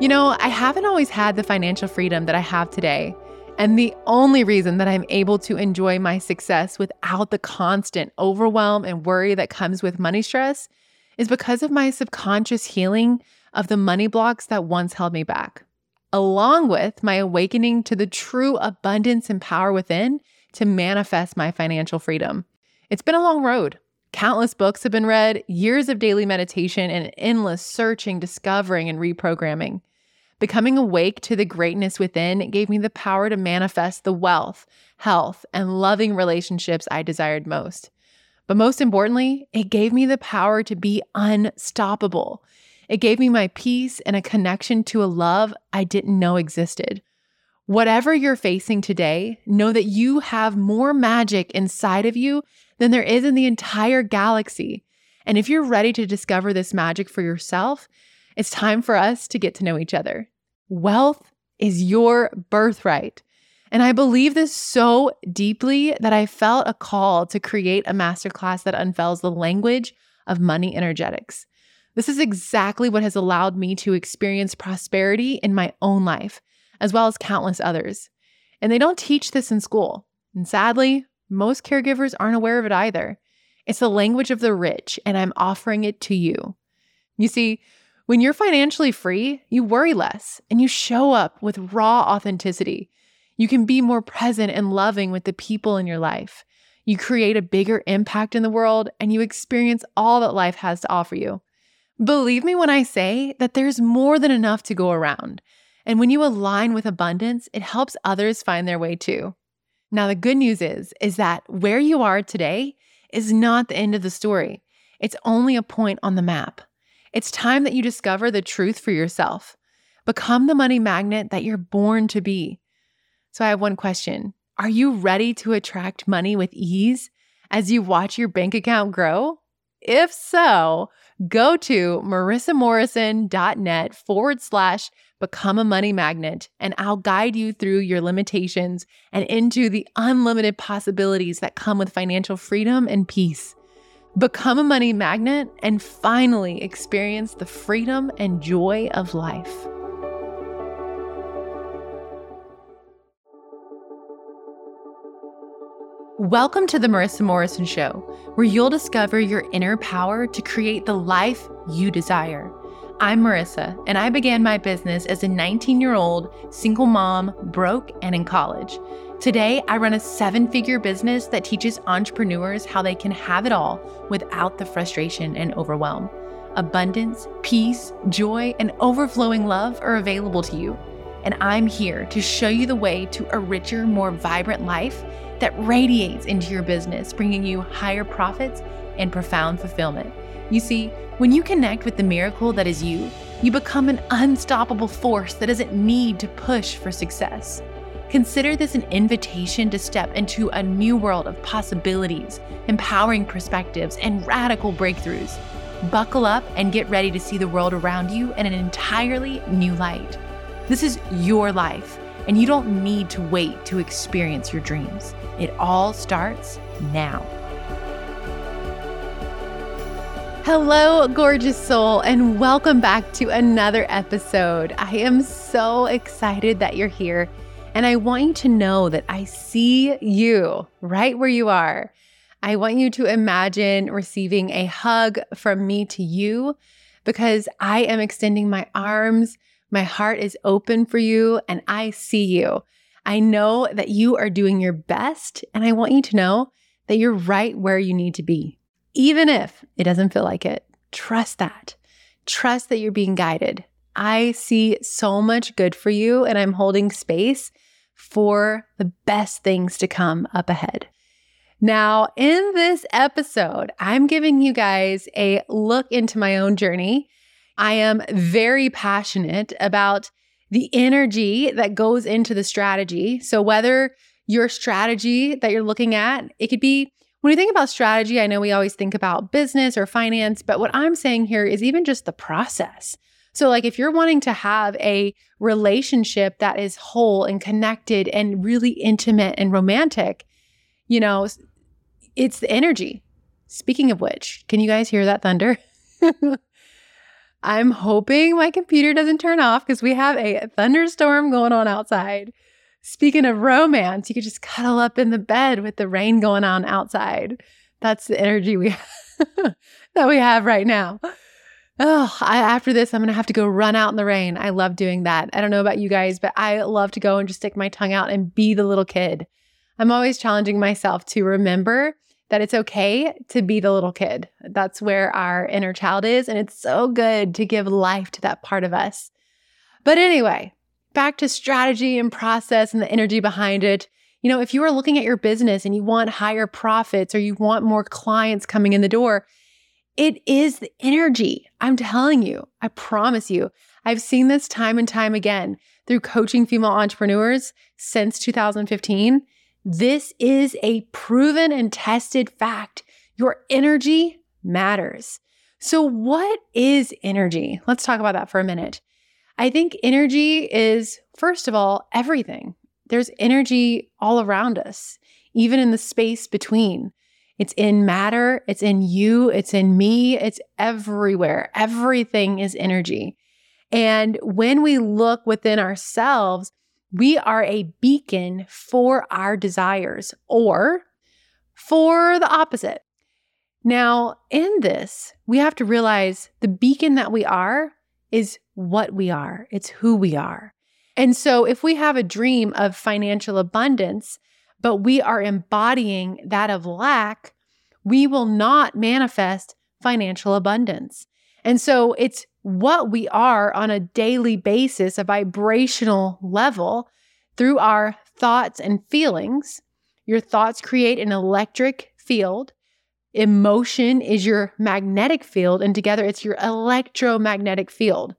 You know, I haven't always had the financial freedom that I have today. And the only reason that I'm able to enjoy my success without the constant overwhelm and worry that comes with money stress is because of my subconscious healing of the money blocks that once held me back, along with my awakening to the true abundance and power within to manifest my financial freedom. It's been a long road. Countless books have been read, years of daily meditation, and endless searching, discovering, and reprogramming. Becoming awake to the greatness within gave me the power to manifest the wealth, health, and loving relationships I desired most. But most importantly, it gave me the power to be unstoppable. It gave me my peace and a connection to a love I didn't know existed. Whatever you're facing today, know that you have more magic inside of you than there is in the entire galaxy. And if you're ready to discover this magic for yourself, it's time for us to get to know each other. Wealth is your birthright. And I believe this so deeply that I felt a call to create a masterclass that unveils the language of money energetics. This is exactly what has allowed me to experience prosperity in my own life, as well as countless others. And they don't teach this in school. And sadly, most caregivers aren't aware of it either. It's the language of the rich, and I'm offering it to you. You see, when you're financially free, you worry less and you show up with raw authenticity. You can be more present and loving with the people in your life. You create a bigger impact in the world and you experience all that life has to offer you. Believe me when I say that there's more than enough to go around. And when you align with abundance, it helps others find their way too. Now, the good news is is that where you are today is not the end of the story. It's only a point on the map. It's time that you discover the truth for yourself. Become the money magnet that you're born to be. So, I have one question Are you ready to attract money with ease as you watch your bank account grow? If so, go to marissamorrison.net forward slash become a money magnet, and I'll guide you through your limitations and into the unlimited possibilities that come with financial freedom and peace. Become a money magnet and finally experience the freedom and joy of life. Welcome to the Marissa Morrison Show, where you'll discover your inner power to create the life you desire. I'm Marissa, and I began my business as a 19 year old single mom, broke and in college. Today, I run a seven figure business that teaches entrepreneurs how they can have it all without the frustration and overwhelm. Abundance, peace, joy, and overflowing love are available to you. And I'm here to show you the way to a richer, more vibrant life that radiates into your business, bringing you higher profits and profound fulfillment. You see, when you connect with the miracle that is you, you become an unstoppable force that doesn't need to push for success. Consider this an invitation to step into a new world of possibilities, empowering perspectives, and radical breakthroughs. Buckle up and get ready to see the world around you in an entirely new light. This is your life, and you don't need to wait to experience your dreams. It all starts now. Hello, gorgeous soul, and welcome back to another episode. I am so excited that you're here and I want you to know that I see you right where you are. I want you to imagine receiving a hug from me to you because I am extending my arms. My heart is open for you and I see you. I know that you are doing your best, and I want you to know that you're right where you need to be. Even if it doesn't feel like it, trust that. Trust that you're being guided. I see so much good for you, and I'm holding space for the best things to come up ahead. Now, in this episode, I'm giving you guys a look into my own journey. I am very passionate about the energy that goes into the strategy. So, whether your strategy that you're looking at, it could be when you think about strategy, I know we always think about business or finance, but what I'm saying here is even just the process. So, like, if you're wanting to have a relationship that is whole and connected and really intimate and romantic, you know, it's the energy. Speaking of which, can you guys hear that thunder? I'm hoping my computer doesn't turn off because we have a thunderstorm going on outside. Speaking of romance, you could just cuddle up in the bed with the rain going on outside. That's the energy we that we have right now. Oh, I, after this, I'm going to have to go run out in the rain. I love doing that. I don't know about you guys, but I love to go and just stick my tongue out and be the little kid. I'm always challenging myself to remember that it's okay to be the little kid. That's where our inner child is. And it's so good to give life to that part of us. But anyway, back to strategy and process and the energy behind it. You know, if you are looking at your business and you want higher profits or you want more clients coming in the door, it is the energy. I'm telling you, I promise you. I've seen this time and time again through coaching female entrepreneurs since 2015. This is a proven and tested fact. Your energy matters. So, what is energy? Let's talk about that for a minute. I think energy is, first of all, everything. There's energy all around us, even in the space between. It's in matter, it's in you, it's in me, it's everywhere. Everything is energy. And when we look within ourselves, we are a beacon for our desires or for the opposite. Now, in this, we have to realize the beacon that we are is what we are, it's who we are. And so, if we have a dream of financial abundance, but we are embodying that of lack, we will not manifest financial abundance. And so it's what we are on a daily basis, a vibrational level through our thoughts and feelings. Your thoughts create an electric field. Emotion is your magnetic field, and together it's your electromagnetic field.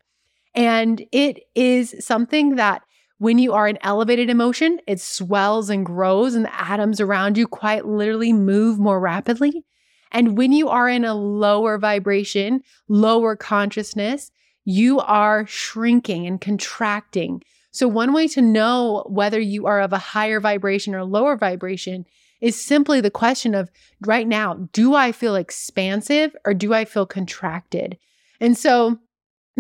And it is something that when you are in elevated emotion, it swells and grows, and the atoms around you quite literally move more rapidly. And when you are in a lower vibration, lower consciousness, you are shrinking and contracting. So, one way to know whether you are of a higher vibration or lower vibration is simply the question of right now, do I feel expansive or do I feel contracted? And so,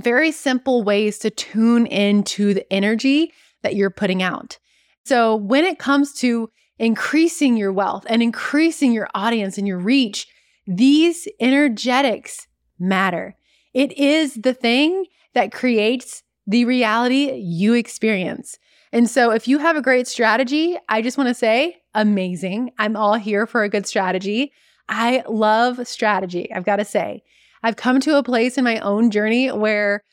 very simple ways to tune into the energy that you're putting out. So, when it comes to increasing your wealth and increasing your audience and your reach, these energetics matter. It is the thing that creates the reality you experience. And so, if you have a great strategy, I just want to say, amazing. I'm all here for a good strategy. I love strategy, I've got to say. I've come to a place in my own journey where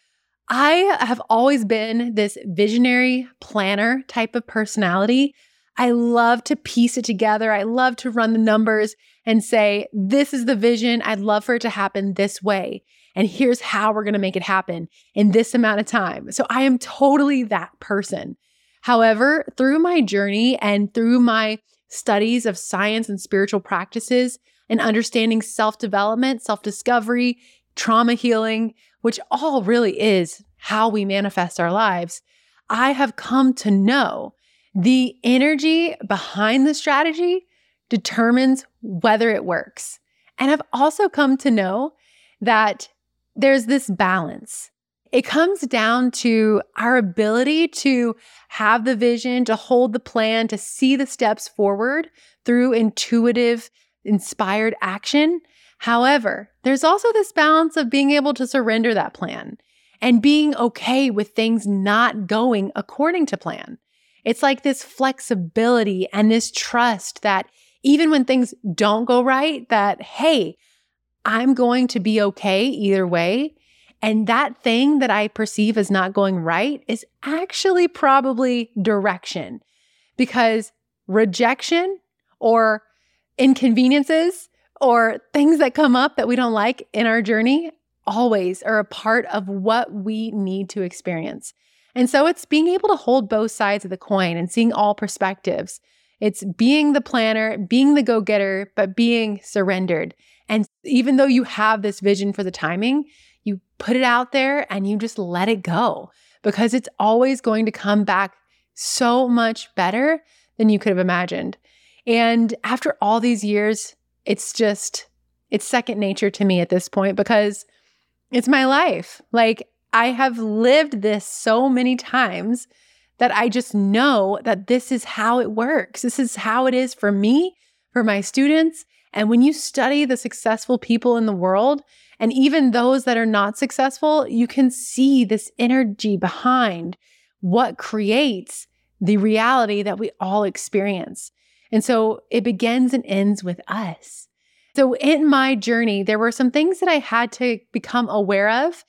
I have always been this visionary planner type of personality. I love to piece it together. I love to run the numbers and say, this is the vision. I'd love for it to happen this way. And here's how we're going to make it happen in this amount of time. So I am totally that person. However, through my journey and through my studies of science and spiritual practices and understanding self development, self discovery, trauma healing, which all really is how we manifest our lives, I have come to know the energy behind the strategy determines whether it works. And I've also come to know that there's this balance. It comes down to our ability to have the vision, to hold the plan, to see the steps forward through intuitive, inspired action However, there's also this balance of being able to surrender that plan and being okay with things not going according to plan. It's like this flexibility and this trust that even when things don't go right, that, hey, I'm going to be okay either way. And that thing that I perceive as not going right is actually probably direction because rejection or inconveniences or things that come up that we don't like in our journey always are a part of what we need to experience. And so it's being able to hold both sides of the coin and seeing all perspectives. It's being the planner, being the go getter, but being surrendered. And even though you have this vision for the timing, you put it out there and you just let it go because it's always going to come back so much better than you could have imagined. And after all these years, it's just, it's second nature to me at this point because It's my life. Like I have lived this so many times that I just know that this is how it works. This is how it is for me, for my students. And when you study the successful people in the world, and even those that are not successful, you can see this energy behind what creates the reality that we all experience. And so it begins and ends with us. So in my journey, there were some things that I had to become aware of.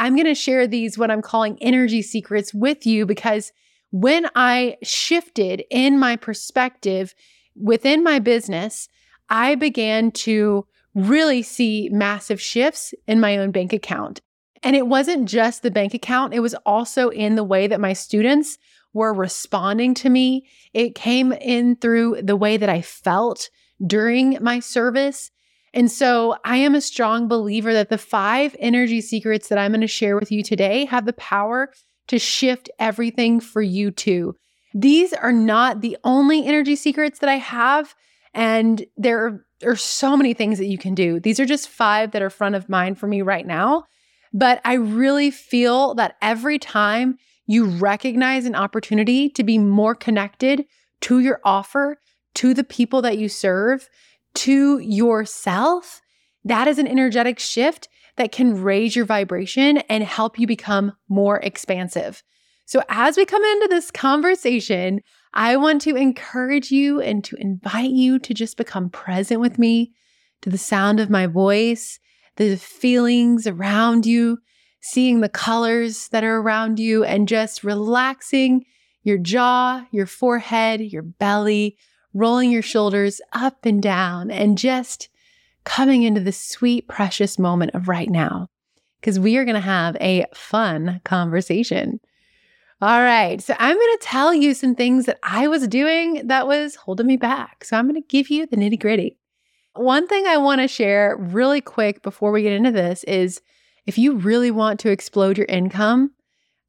I'm going to share these, what I'm calling energy secrets, with you because when I shifted in my perspective within my business, I began to really see massive shifts in my own bank account. And it wasn't just the bank account, it was also in the way that my students were responding to me. It came in through the way that I felt during my service. And so I am a strong believer that the five energy secrets that I'm going to share with you today have the power to shift everything for you too. These are not the only energy secrets that I have. And there are so many things that you can do. These are just five that are front of mind for me right now. But I really feel that every time you recognize an opportunity to be more connected to your offer, to the people that you serve, to yourself, that is an energetic shift that can raise your vibration and help you become more expansive. So, as we come into this conversation, I want to encourage you and to invite you to just become present with me to the sound of my voice, the feelings around you, seeing the colors that are around you, and just relaxing your jaw, your forehead, your belly, rolling your shoulders up and down, and just coming into the sweet, precious moment of right now. Because we are going to have a fun conversation. All right. So I'm going to tell you some things that I was doing that was holding me back. So I'm going to give you the nitty gritty. One thing I want to share really quick before we get into this is if you really want to explode your income,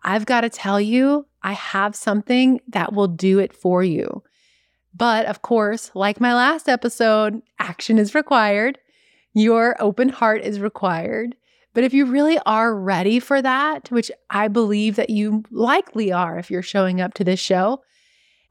I've got to tell you, I have something that will do it for you. But of course, like my last episode, action is required. Your open heart is required. But if you really are ready for that, which I believe that you likely are if you're showing up to this show,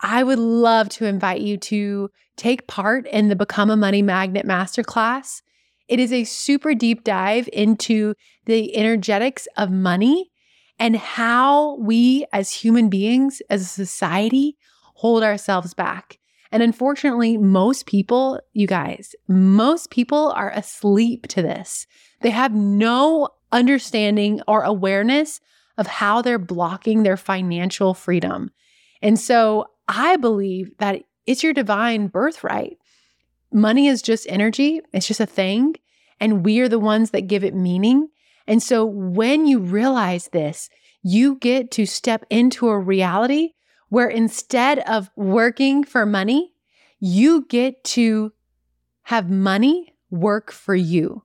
I would love to invite you to take part in the Become a Money Magnet Masterclass. It is a super deep dive into the energetics of money and how we as human beings, as a society, hold ourselves back. And unfortunately, most people, you guys, most people are asleep to this. They have no understanding or awareness of how they're blocking their financial freedom. And so I believe that it's your divine birthright. Money is just energy, it's just a thing, and we are the ones that give it meaning. And so when you realize this, you get to step into a reality where instead of working for money, you get to have money work for you.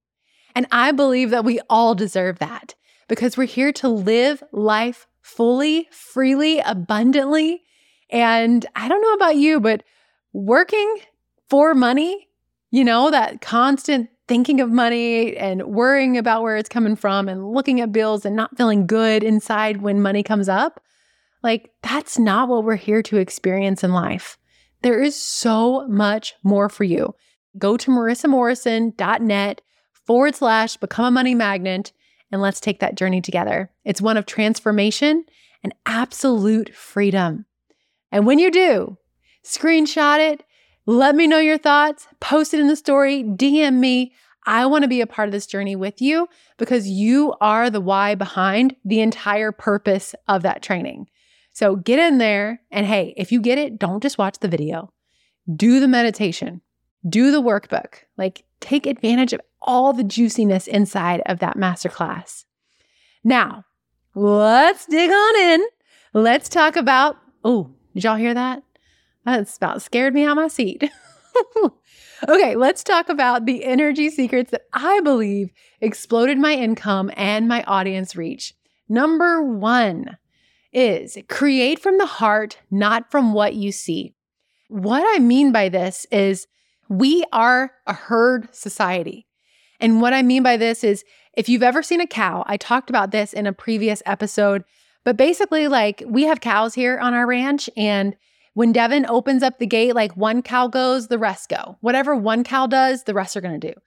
And I believe that we all deserve that because we're here to live life fully, freely, abundantly. And I don't know about you, but working for money, you know, that constant thinking of money and worrying about where it's coming from and looking at bills and not feeling good inside when money comes up, like that's not what we're here to experience in life. There is so much more for you. Go to marissamorrison.net forward slash become a money magnet and let's take that journey together. It's one of transformation and absolute freedom. And when you do, screenshot it, let me know your thoughts, post it in the story, DM me. I want to be a part of this journey with you because you are the why behind the entire purpose of that training. So get in there and hey, if you get it, don't just watch the video. Do the meditation. Do the workbook. Like take advantage of all the juiciness inside of that masterclass. Now, let's dig on in. Let's talk about, oh, did y'all hear that? That's about scared me out my seat. okay, let's talk about the energy secrets that I believe exploded my income and my audience reach. Number one is create from the heart, not from what you see. What I mean by this is we are a herd society. And what I mean by this is If you've ever seen a cow, I talked about this in a previous episode, but basically, like we have cows here on our ranch, and when Devin opens up the gate, like one cow goes, the rest go. Whatever one cow does, the rest are going to do.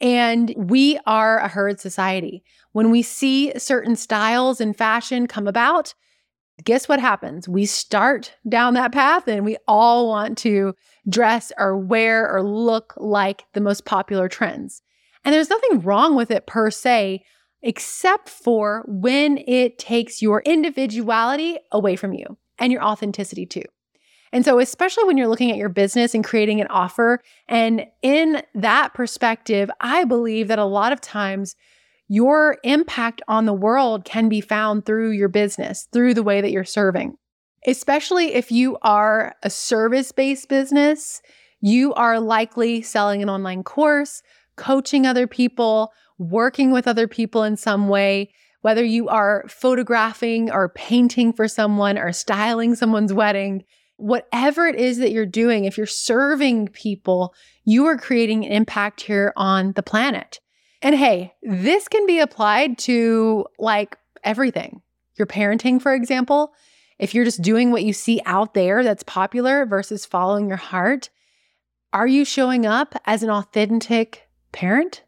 And we are a herd society. When we see certain styles and fashion come about, guess what happens? We start down that path and we all want to dress or wear or look like the most popular trends. And there's nothing wrong with it per se, except for when it takes your individuality away from you and your authenticity too. And so, especially when you're looking at your business and creating an offer, and in that perspective, I believe that a lot of times your impact on the world can be found through your business, through the way that you're serving. Especially if you are a service based business, you are likely selling an online course, coaching other people, working with other people in some way. Whether you are photographing or painting for someone or styling someone's wedding, whatever it is that you're doing, if you're serving people, you are creating an impact here on the planet. And hey, this can be applied to like everything. Your parenting, for example, if you're just doing what you see out there that's popular versus following your heart, are you showing up as an authentic parent?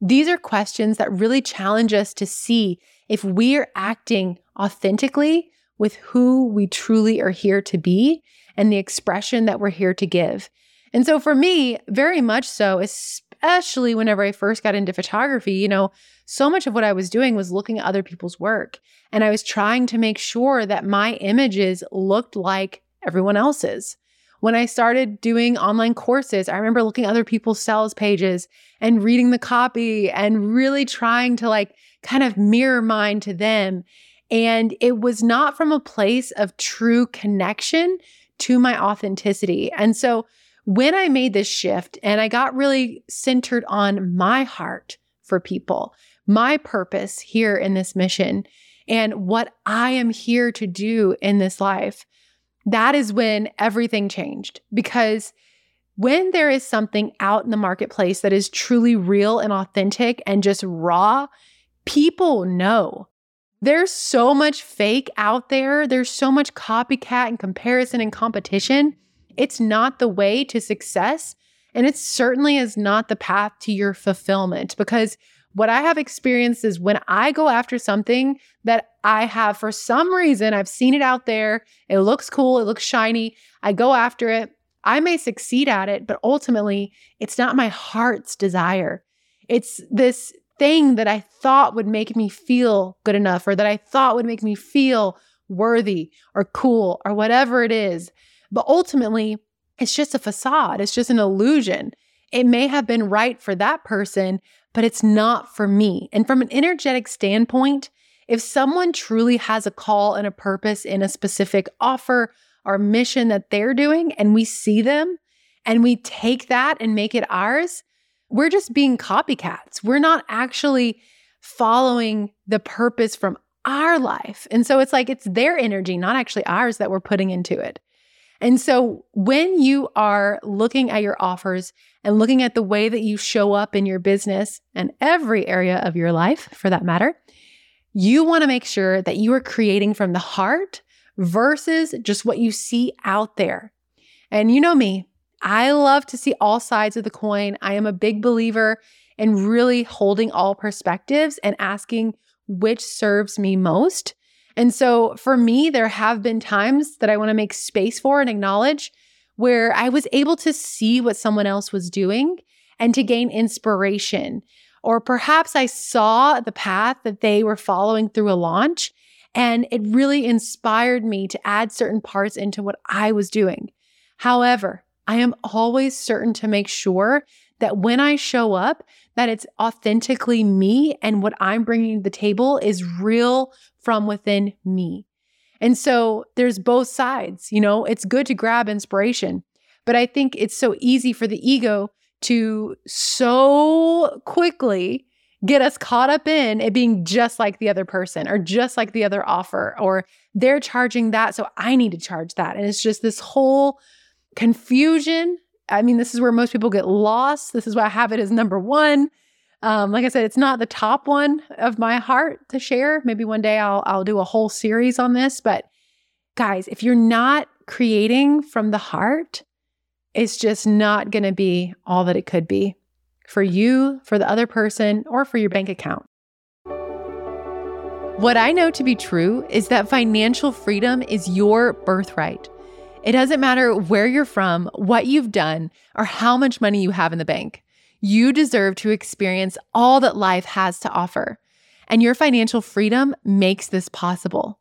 These are questions that really challenge us to see if we are acting authentically with who we truly are here to be and the expression that we're here to give. And so for me, very much so, especially whenever I first got into photography, you know, so much of what I was doing was looking at other people's work. And I was trying to make sure that my images looked like everyone else's. When I started doing online courses, I remember looking at other people's sales pages and reading the copy and really trying to like kind of mirror mine to them. And it was not from a place of true connection to my authenticity. And so when I made this shift and I got really centered on my heart for people, my purpose here in this mission, and what I am here to do in this life, that is when everything changed. Because when there is something out in the marketplace that is truly real and authentic and just raw, people know. There's so much fake out there. There's so much copycat and comparison and competition. It's not the way to success. And it certainly is not the path to your fulfillment because what I have experienced is when I go after something that I have, for some reason, I've seen it out there, it looks cool, it looks shiny, I go after it. I may succeed at it, but ultimately, it's not my heart's desire. It's this thing that I thought would make me feel good enough or that I thought would make me feel worthy or cool or whatever it is. But ultimately, it's just a facade, it's just an illusion. It may have been right for that person, but it's not for me. And from an energetic standpoint, if someone truly has a call and a purpose in a specific offer or mission that they're doing, and we see them and we take that and make it ours, we're just being copycats. We're not actually following the purpose from our life. And so it's like it's their energy, not actually ours, that we're putting into it. And so when you are looking at your offers and looking at the way that you show up in your business and every area of your life for that matter, you want to make sure that you are creating from the heart versus just what you see out there. And you know me, I love to see all sides of the coin. I am a big believer in really holding all perspectives and asking which serves me most. And so for me, there have been times that I want to make space for and acknowledge where I was able to see what someone else was doing and to gain inspiration. Or perhaps I saw the path that they were following through a launch and it really inspired me to add certain parts into what I was doing. However, I am always certain to make sure that when I show up, that it's authentically me and what I'm bringing to the table is real from within me. And so there's both sides, you know, it's good to grab inspiration, but I think it's so easy for the ego to so quickly get us caught up in it being just like the other person or just like the other offer or they're charging that so I need to charge that and it's just this whole confusion. I mean, this is where most people get lost. This is why I have it as number one. Um, like I said, it's not the top one of my heart to share. Maybe one day I'll I'll do a whole series on this. But guys, if you're not creating from the heart, it's just not going to be all that it could be for you, for the other person, or for your bank account. What I know to be true is that financial freedom is your birthright. It doesn't matter where you're from, what you've done, or how much money you have in the bank. You deserve to experience all that life has to offer. And your financial freedom makes this possible.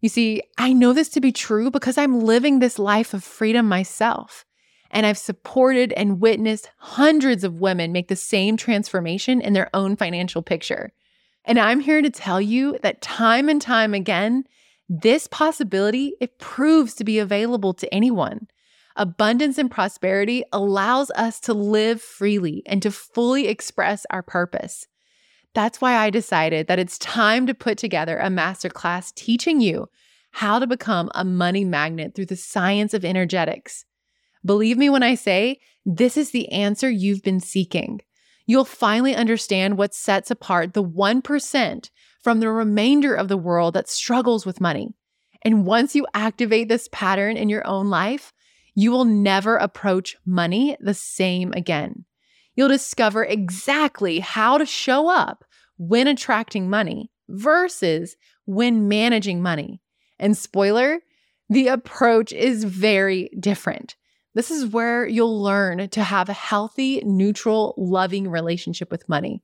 You see, I know this to be true because I'm living this life of freedom myself. And I've supported and witnessed hundreds of women make the same transformation in their own financial picture. And I'm here to tell you that time and time again, this possibility it proves to be available to anyone. Abundance and prosperity allows us to live freely and to fully express our purpose. That's why I decided that it's time to put together a masterclass teaching you how to become a money magnet through the science of energetics. Believe me when I say this is the answer you've been seeking. You'll finally understand what sets apart the 1% from the remainder of the world that struggles with money. And once you activate this pattern in your own life, you will never approach money the same again. You'll discover exactly how to show up when attracting money versus when managing money. And spoiler, the approach is very different. This is where you'll learn to have a healthy, neutral, loving relationship with money.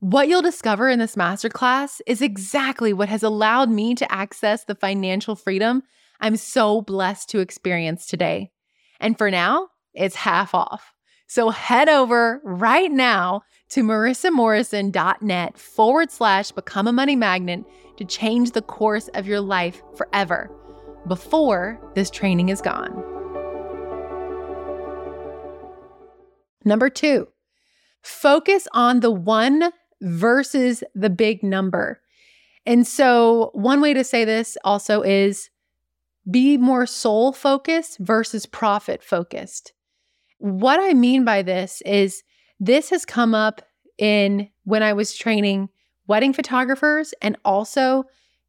What you'll discover in this masterclass is exactly what has allowed me to access the financial freedom I'm so blessed to experience today. And for now, it's half off. So head over right now to marissamorrison.net forward slash become a money magnet to change the course of your life forever before this training is gone. Number two, focus on the one versus the big number. And so, one way to say this also is be more soul focused versus profit focused. What I mean by this is this has come up in when I was training wedding photographers and also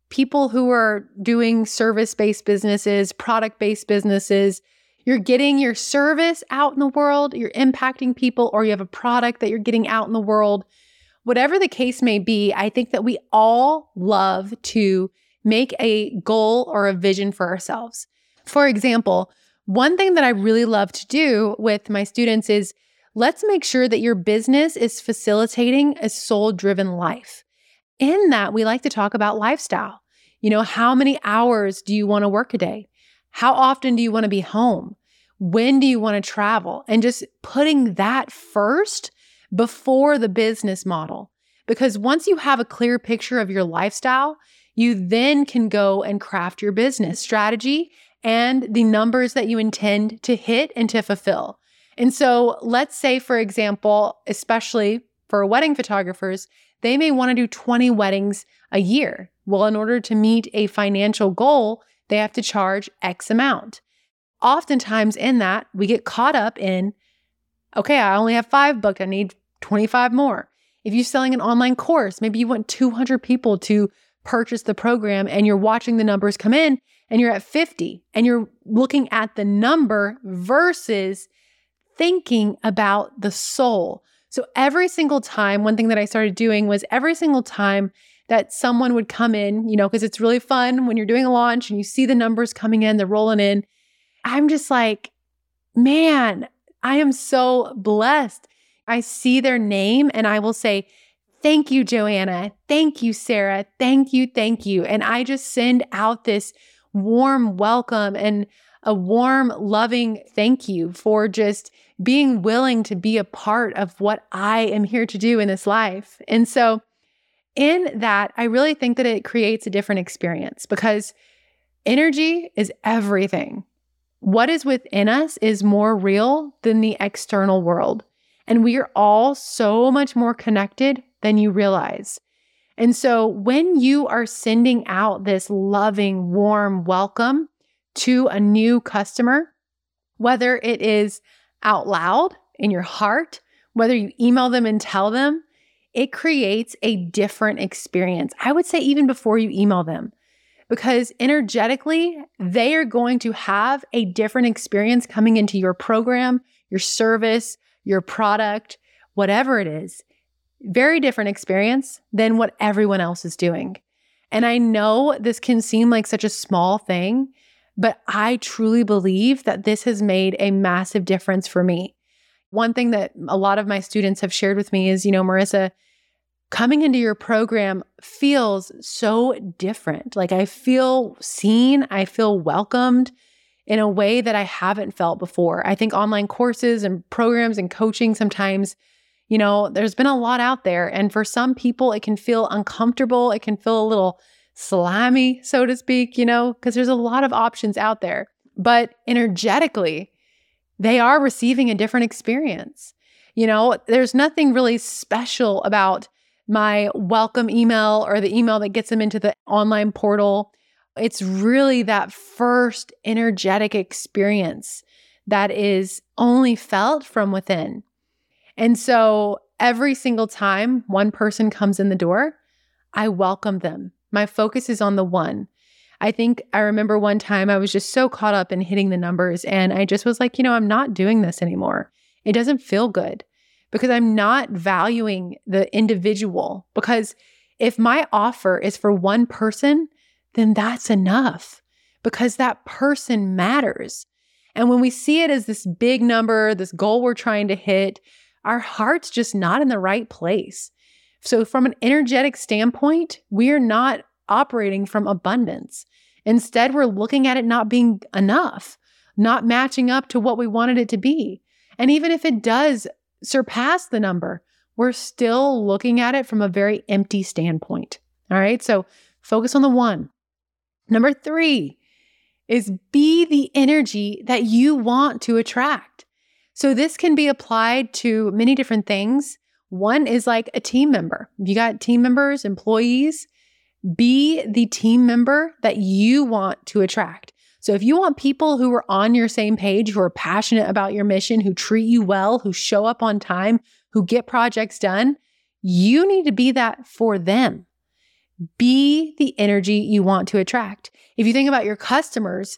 people who are doing service based businesses, product based businesses. You're getting your service out in the world, you're impacting people, or you have a product that you're getting out in the world. Whatever the case may be, I think that we all love to make a goal or a vision for ourselves. For example, one thing that I really love to do with my students is let's make sure that your business is facilitating a soul driven life. In that, we like to talk about lifestyle. You know, how many hours do you want to work a day? How often do you want to be home? When do you want to travel? And just putting that first before the business model. Because once you have a clear picture of your lifestyle, you then can go and craft your business strategy and the numbers that you intend to hit and to fulfill. And so, let's say, for example, especially for wedding photographers, they may want to do 20 weddings a year. Well, in order to meet a financial goal, they have to charge X amount. Oftentimes, in that, we get caught up in, okay, I only have five booked, I need 25 more. If you're selling an online course, maybe you want 200 people to purchase the program and you're watching the numbers come in and you're at 50 and you're looking at the number versus thinking about the soul. So every single time, one thing that I started doing was every single time that someone would come in, you know, because it's really fun when you're doing a launch and you see the numbers coming in, they're rolling in. I'm just like, man, I am so blessed. I see their name and I will say, Thank you, Joanna. Thank you, Sarah. Thank you. Thank you. And I just send out this warm welcome and a warm, loving thank you for just being willing to be a part of what I am here to do in this life. And so, in that, I really think that it creates a different experience because energy is everything. What is within us is more real than the external world. And we are all so much more connected than you realize. And so when you are sending out this loving, warm welcome to a new customer, whether it is out loud in your heart, whether you email them and tell them, it creates a different experience. I would say, even before you email them, because energetically, they are going to have a different experience coming into your program, your service, your product, whatever it is. Very different experience than what everyone else is doing. And I know this can seem like such a small thing, but I truly believe that this has made a massive difference for me. One thing that a lot of my students have shared with me is, you know, Marissa, coming into your program feels so different. Like I feel seen, I feel welcomed in a way that I haven't felt before. I think online courses and programs and coaching sometimes, you know, there's been a lot out there. And for some people, it can feel uncomfortable. It can feel a little slimy, so to speak, you know, because there's a lot of options out there. But energetically, they are receiving a different experience. You know, there's nothing really special about my welcome email or the email that gets them into the online portal. It's really that first energetic experience that is only felt from within. And so every single time one person comes in the door, I welcome them. My focus is on the one. I think I remember one time I was just so caught up in hitting the numbers and I just was like, you know, I'm not doing this anymore. It doesn't feel good because I'm not valuing the individual. Because if my offer is for one person, then that's enough because that person matters. And when we see it as this big number, this goal we're trying to hit, our heart's just not in the right place. So, from an energetic standpoint, we are not operating from abundance. Instead, we're looking at it not being enough, not matching up to what we wanted it to be. And even if it does surpass the number, we're still looking at it from a very empty standpoint. All right. So focus on the one. Number three is be the energy that you want to attract. So this can be applied to many different things. One is like a team member. If you got team members, employees, be the team member that you want to attract. So if you want people who are on your same page, who are passionate about your mission, who treat you well, who show up on time, who get projects done, you need to be that for them. Be the energy you want to attract. If you think about your customers,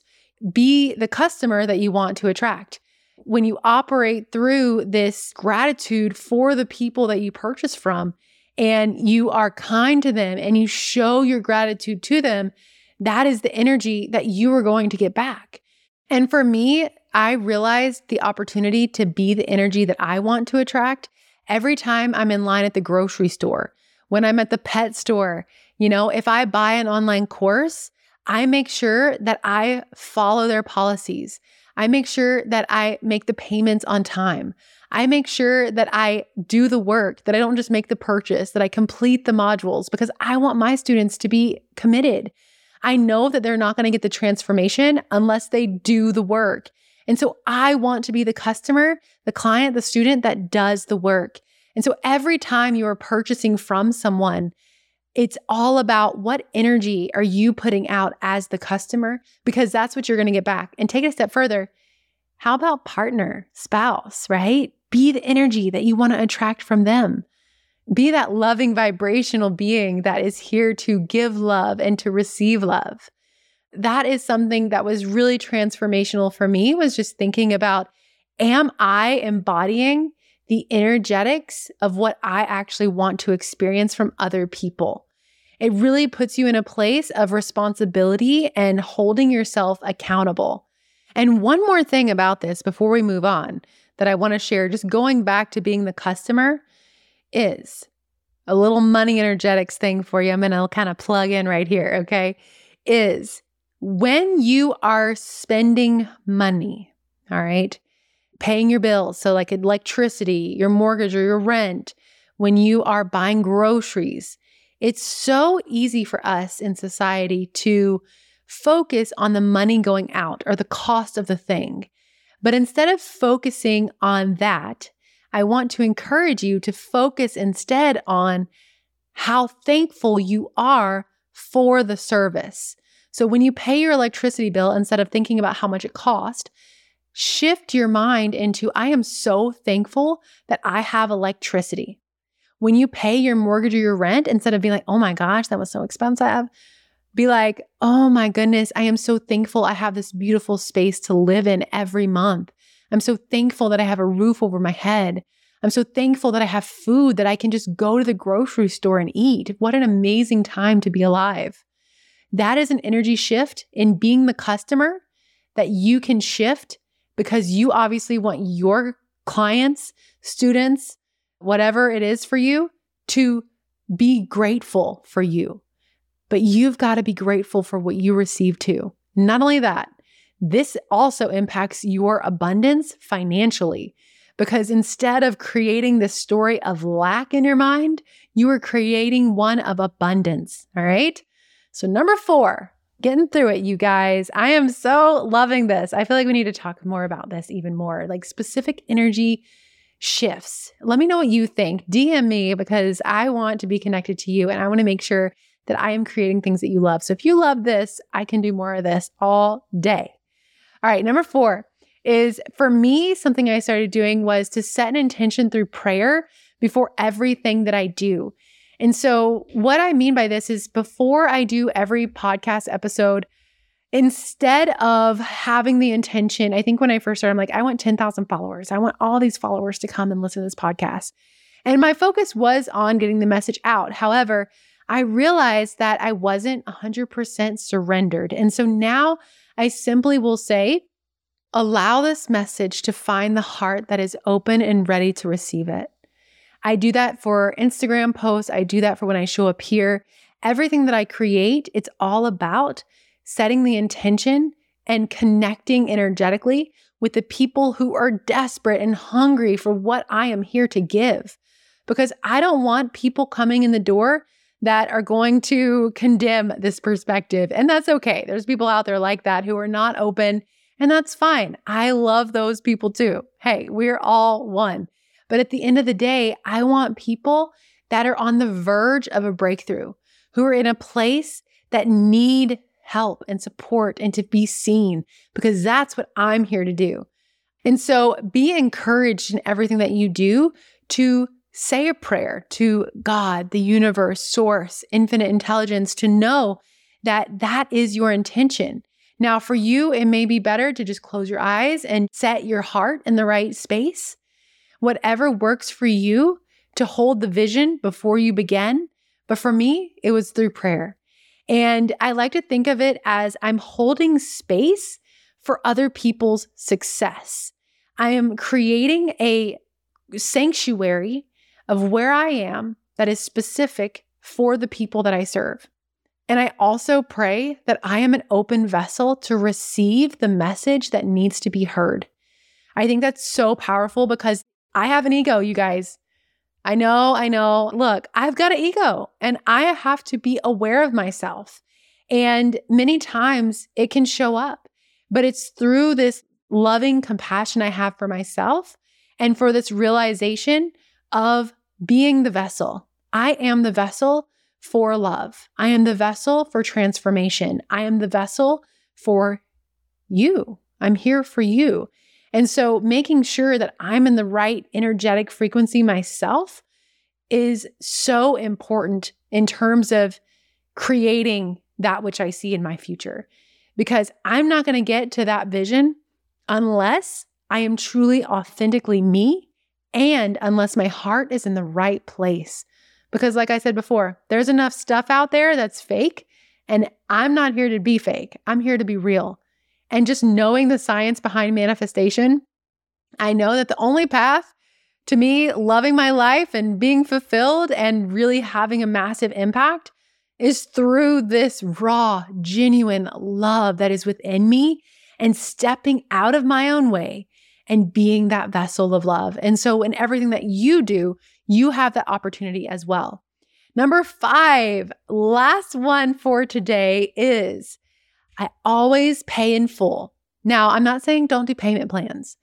be the customer that you want to attract. When you operate through this gratitude for the people that you purchase from, and you are kind to them and you show your gratitude to them, that is the energy that you are going to get back. And for me, I realized the opportunity to be the energy that I want to attract every time I'm in line at the grocery store, when I'm at the pet store. You know, if I buy an online course, I make sure that I follow their policies. I make sure that I make the payments on time. I make sure that I do the work, that I don't just make the purchase, that I complete the modules because I want my students to be committed. I know that they're not going to get the transformation unless they do the work. And so I want to be the customer, the client, the student that does the work. And so every time you are purchasing from someone, it's all about what energy are you putting out as the customer because that's what you're going to get back. And take it a step further. How about partner, spouse, right? Be the energy that you want to attract from them. Be that loving vibrational being that is here to give love and to receive love. That is something that was really transformational for me was just thinking about am I embodying the energetics of what I actually want to experience from other people? It really puts you in a place of responsibility and holding yourself accountable. And one more thing about this before we move on that I want to share, just going back to being the customer, is a little money energetics thing for you. I'm going to kind of plug in right here, okay? Is when you are spending money, all right, paying your bills, so like electricity, your mortgage, or your rent, when you are buying groceries, it's so easy for us in society to focus on the money going out or the cost of the thing. But instead of focusing on that, I want to encourage you to focus instead on how thankful you are for the service. So when you pay your electricity bill, instead of thinking about how much it cost, shift your mind into I am so thankful that I have electricity. When you pay your mortgage or your rent, instead of being like, oh my gosh, that was so expensive, be like, oh my goodness, I am so thankful I have this beautiful space to live in every month. I'm so thankful that I have a roof over my head. I'm so thankful that I have food that I can just go to the grocery store and eat. What an amazing time to be alive. That is an energy shift in being the customer that you can shift because you obviously want your clients, students, whatever it is for you to be grateful for you. But you've got to be grateful for what you receive too. Not only that, this also impacts your abundance financially because instead of creating this story of lack in your mind, you are creating one of abundance. All right. So, number four, getting through it, you guys. I am so loving this. I feel like we need to talk more about this even more, like specific energy shifts. Let me know what you think. DM me because I want to be connected to you and I want to make sure that I am creating things that you love. So if you love this, I can do more of this all day. All right, number four is for me, something I started doing was to set an intention through prayer before everything that I do. And so, what I mean by this is before I do every podcast episode, instead of having the intention, I think when I first started, I'm like, I want 10,000 followers. I want all these followers to come and listen to this podcast. And my focus was on getting the message out. However, I realized that I wasn't 100% surrendered. And so now I simply will say, allow this message to find the heart that is open and ready to receive it. I do that for Instagram posts. I do that for when I show up here. Everything that I create, it's all about setting the intention and connecting energetically with the people who are desperate and hungry for what I am here to give. Because I don't want people coming in the door that are going to condemn this perspective. And that's okay. There's people out there like that who are not open, and that's fine. I love those people too. Hey, we're all one. But at the end of the day, I want people that are on the verge of a breakthrough, who are in a place that need help and support and to be seen, because that's what I'm here to do. And so be encouraged in everything that you do to say a prayer to God, the universe, source, infinite intelligence, to know that that is your intention. Now, for you, it may be better to just close your eyes and set your heart in the right space whatever works for you to hold the vision before you begin. But for me, it was through prayer. And I like to think of it as I'm holding space for other people's success. I am creating a sanctuary of where I am that is specific for the people that I serve. And I also pray that I am an open vessel to receive the message that needs to be heard. I think that's so powerful because I have an ego, you guys. I know, I know. Look, I've got an ego and I have to be aware of myself. And many times it can show up, but it's through this loving compassion I have for myself and for this realization of being the vessel. I am the vessel for love. I am the vessel for transformation. I am the vessel for you. I'm here for you. And so making sure that I'm in the right energetic frequency myself is so important in terms of creating that which I see in my future. Because I'm not going to get to that vision unless I am truly authentically me and unless my heart is in the right place. Because, like I said before, there's enough stuff out there that's fake, and I'm not here to be fake. I'm here to be real. And just knowing the science behind manifestation, I know that the only path to me loving my life and being fulfilled and really having a massive impact is through this raw, genuine love that is within me and stepping out of my own way and being that vessel of love. And so, in everything that you do, you have that opportunity as well. Number five, last one for today is I always pay in full. Now, I'm not saying don't do payment plans,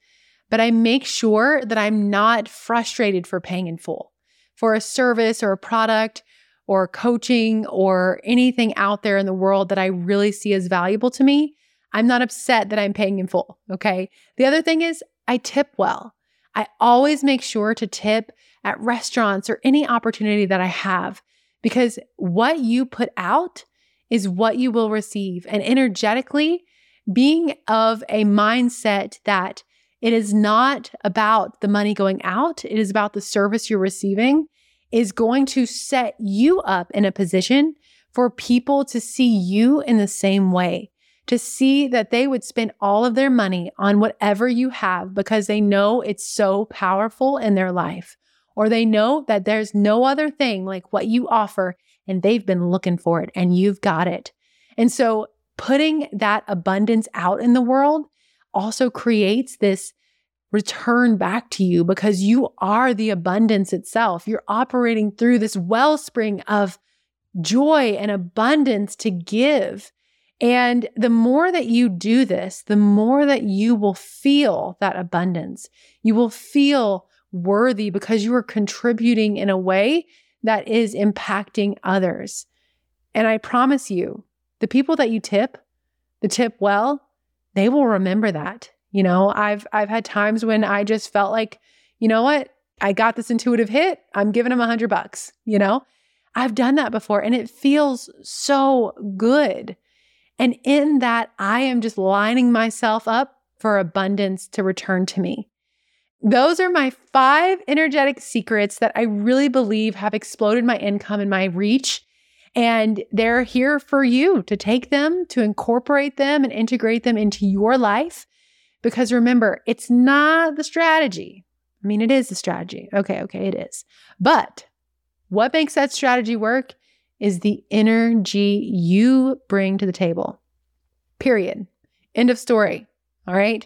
but I make sure that I'm not frustrated for paying in full for a service or a product or coaching or anything out there in the world that I really see as valuable to me. I'm not upset that I'm paying in full. Okay. The other thing is I tip well. I always make sure to tip at restaurants or any opportunity that I have because what you put out is what you will receive. And energetically, being of a mindset that it is not about the money going out, it is about the service you're receiving, is going to set you up in a position for people to see you in the same way, to see that they would spend all of their money on whatever you have because they know it's so powerful in their life, or they know that there's no other thing like what you offer and they've been looking for it and you've got it. And so putting that abundance out in the world also creates this return back to you because you are the abundance itself. You're operating through this wellspring of joy and abundance to give. And the more that you do this, the more that you will feel that abundance. You will feel worthy because you are contributing in a way that is impacting others. And I promise you, the people that you tip, the tip well, they will remember that. You know, I've I've had times when I just felt like, you know what? I got this intuitive hit. I'm giving them a hundred bucks, you know? I've done that before and it feels so good. And in that, I am just lining myself up for abundance to return to me. Those are my five energetic secrets that I really believe have exploded my income and my reach. And they're here for you to take them, to incorporate them, and integrate them into your life. Because remember, it's not the strategy. I mean, it is the strategy. Okay, okay, it is. But what makes that strategy work is the energy you bring to the table. Period. End of story. All right.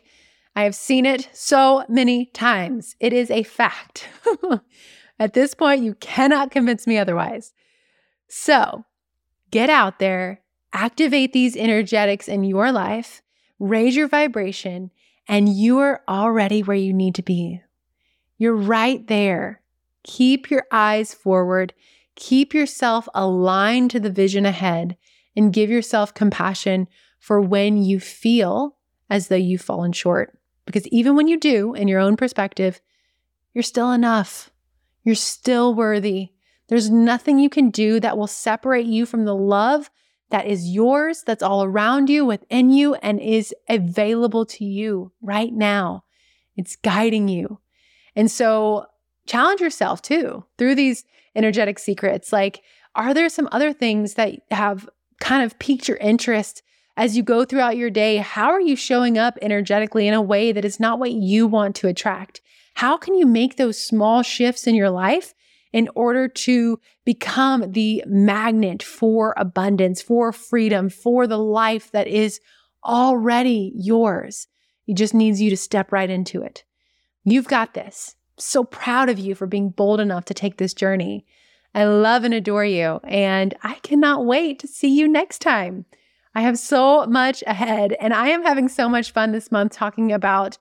I have seen it so many times. It is a fact. At this point, you cannot convince me otherwise. So get out there, activate these energetics in your life, raise your vibration, and you are already where you need to be. You're right there. Keep your eyes forward, keep yourself aligned to the vision ahead, and give yourself compassion for when you feel as though you've fallen short. Because even when you do, in your own perspective, you're still enough. You're still worthy. There's nothing you can do that will separate you from the love that is yours, that's all around you, within you, and is available to you right now. It's guiding you. And so challenge yourself too through these energetic secrets. Like, are there some other things that have kind of piqued your interest as you go throughout your day, how are you showing up energetically in a way that is not what you want to attract? How can you make those small shifts in your life in order to become the magnet for abundance, for freedom, for the life that is already yours? It just needs you to step right into it. You've got this. So proud of you for being bold enough to take this journey. I love and adore you, and I cannot wait to see you next time. I have so much ahead, and I am having so much fun this month talking about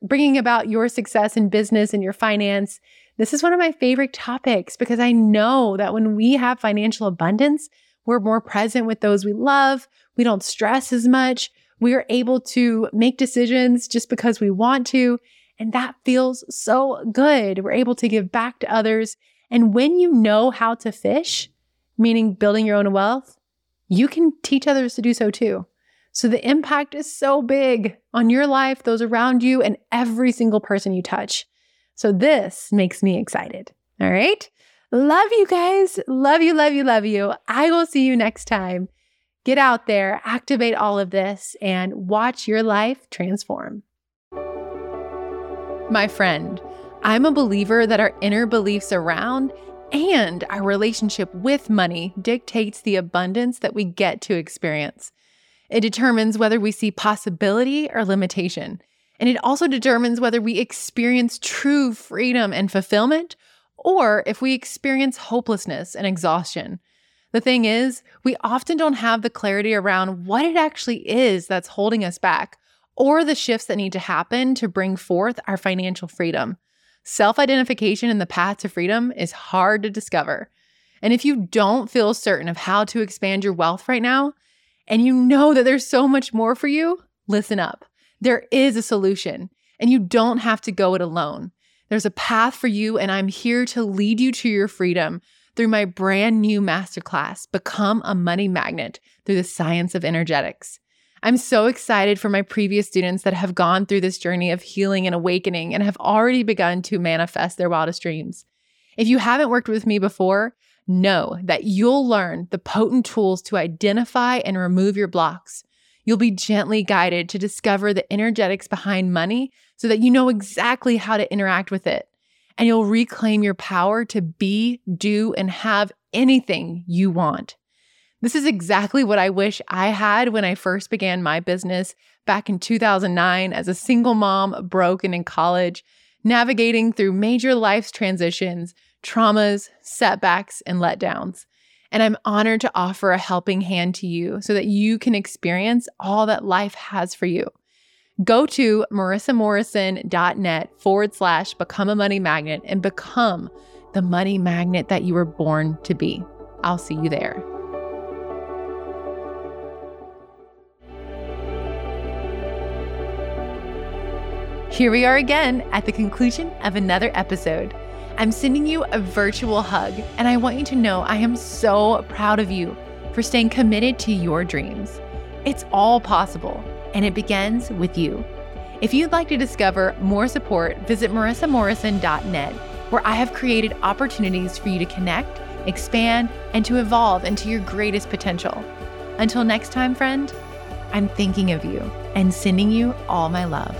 bringing about your success in business and your finance. This is one of my favorite topics because I know that when we have financial abundance, we're more present with those we love. We don't stress as much. We are able to make decisions just because we want to. And that feels so good. We're able to give back to others. And when you know how to fish, meaning building your own wealth, you can teach others to do so too. So the impact is so big on your life, those around you, and every single person you touch. So this makes me excited. All right. Love you guys. Love you, love you, love you. I will see you next time. Get out there, activate all of this, and watch your life transform. My friend, I'm a believer that our inner beliefs around and our relationship with money dictates the abundance that we get to experience. It determines whether we see possibility or limitation. And it also determines whether we experience true freedom and fulfillment or if we experience hopelessness and exhaustion. The thing is, we often don't have the clarity around what it actually is that's holding us back or the shifts that need to happen to bring forth our financial freedom. Self identification in the path to freedom is hard to discover. And if you don't feel certain of how to expand your wealth right now, and you know that there's so much more for you, listen up. There is a solution, and you don't have to go it alone. There's a path for you, and I'm here to lead you to your freedom through my brand new masterclass, Become a Money Magnet through the Science of Energetics. I'm so excited for my previous students that have gone through this journey of healing and awakening and have already begun to manifest their wildest dreams. If you haven't worked with me before, know that you'll learn the potent tools to identify and remove your blocks. You'll be gently guided to discover the energetics behind money so that you know exactly how to interact with it. And you'll reclaim your power to be, do, and have anything you want. This is exactly what I wish I had when I first began my business back in 2009 as a single mom, broken in college, navigating through major life's transitions, traumas, setbacks, and letdowns. And I'm honored to offer a helping hand to you so that you can experience all that life has for you. Go to marissamorrison.net forward slash become a money magnet and become the money magnet that you were born to be. I'll see you there. Here we are again at the conclusion of another episode. I'm sending you a virtual hug, and I want you to know I am so proud of you for staying committed to your dreams. It's all possible, and it begins with you. If you'd like to discover more support, visit marissamorrison.net, where I have created opportunities for you to connect, expand, and to evolve into your greatest potential. Until next time, friend, I'm thinking of you and sending you all my love.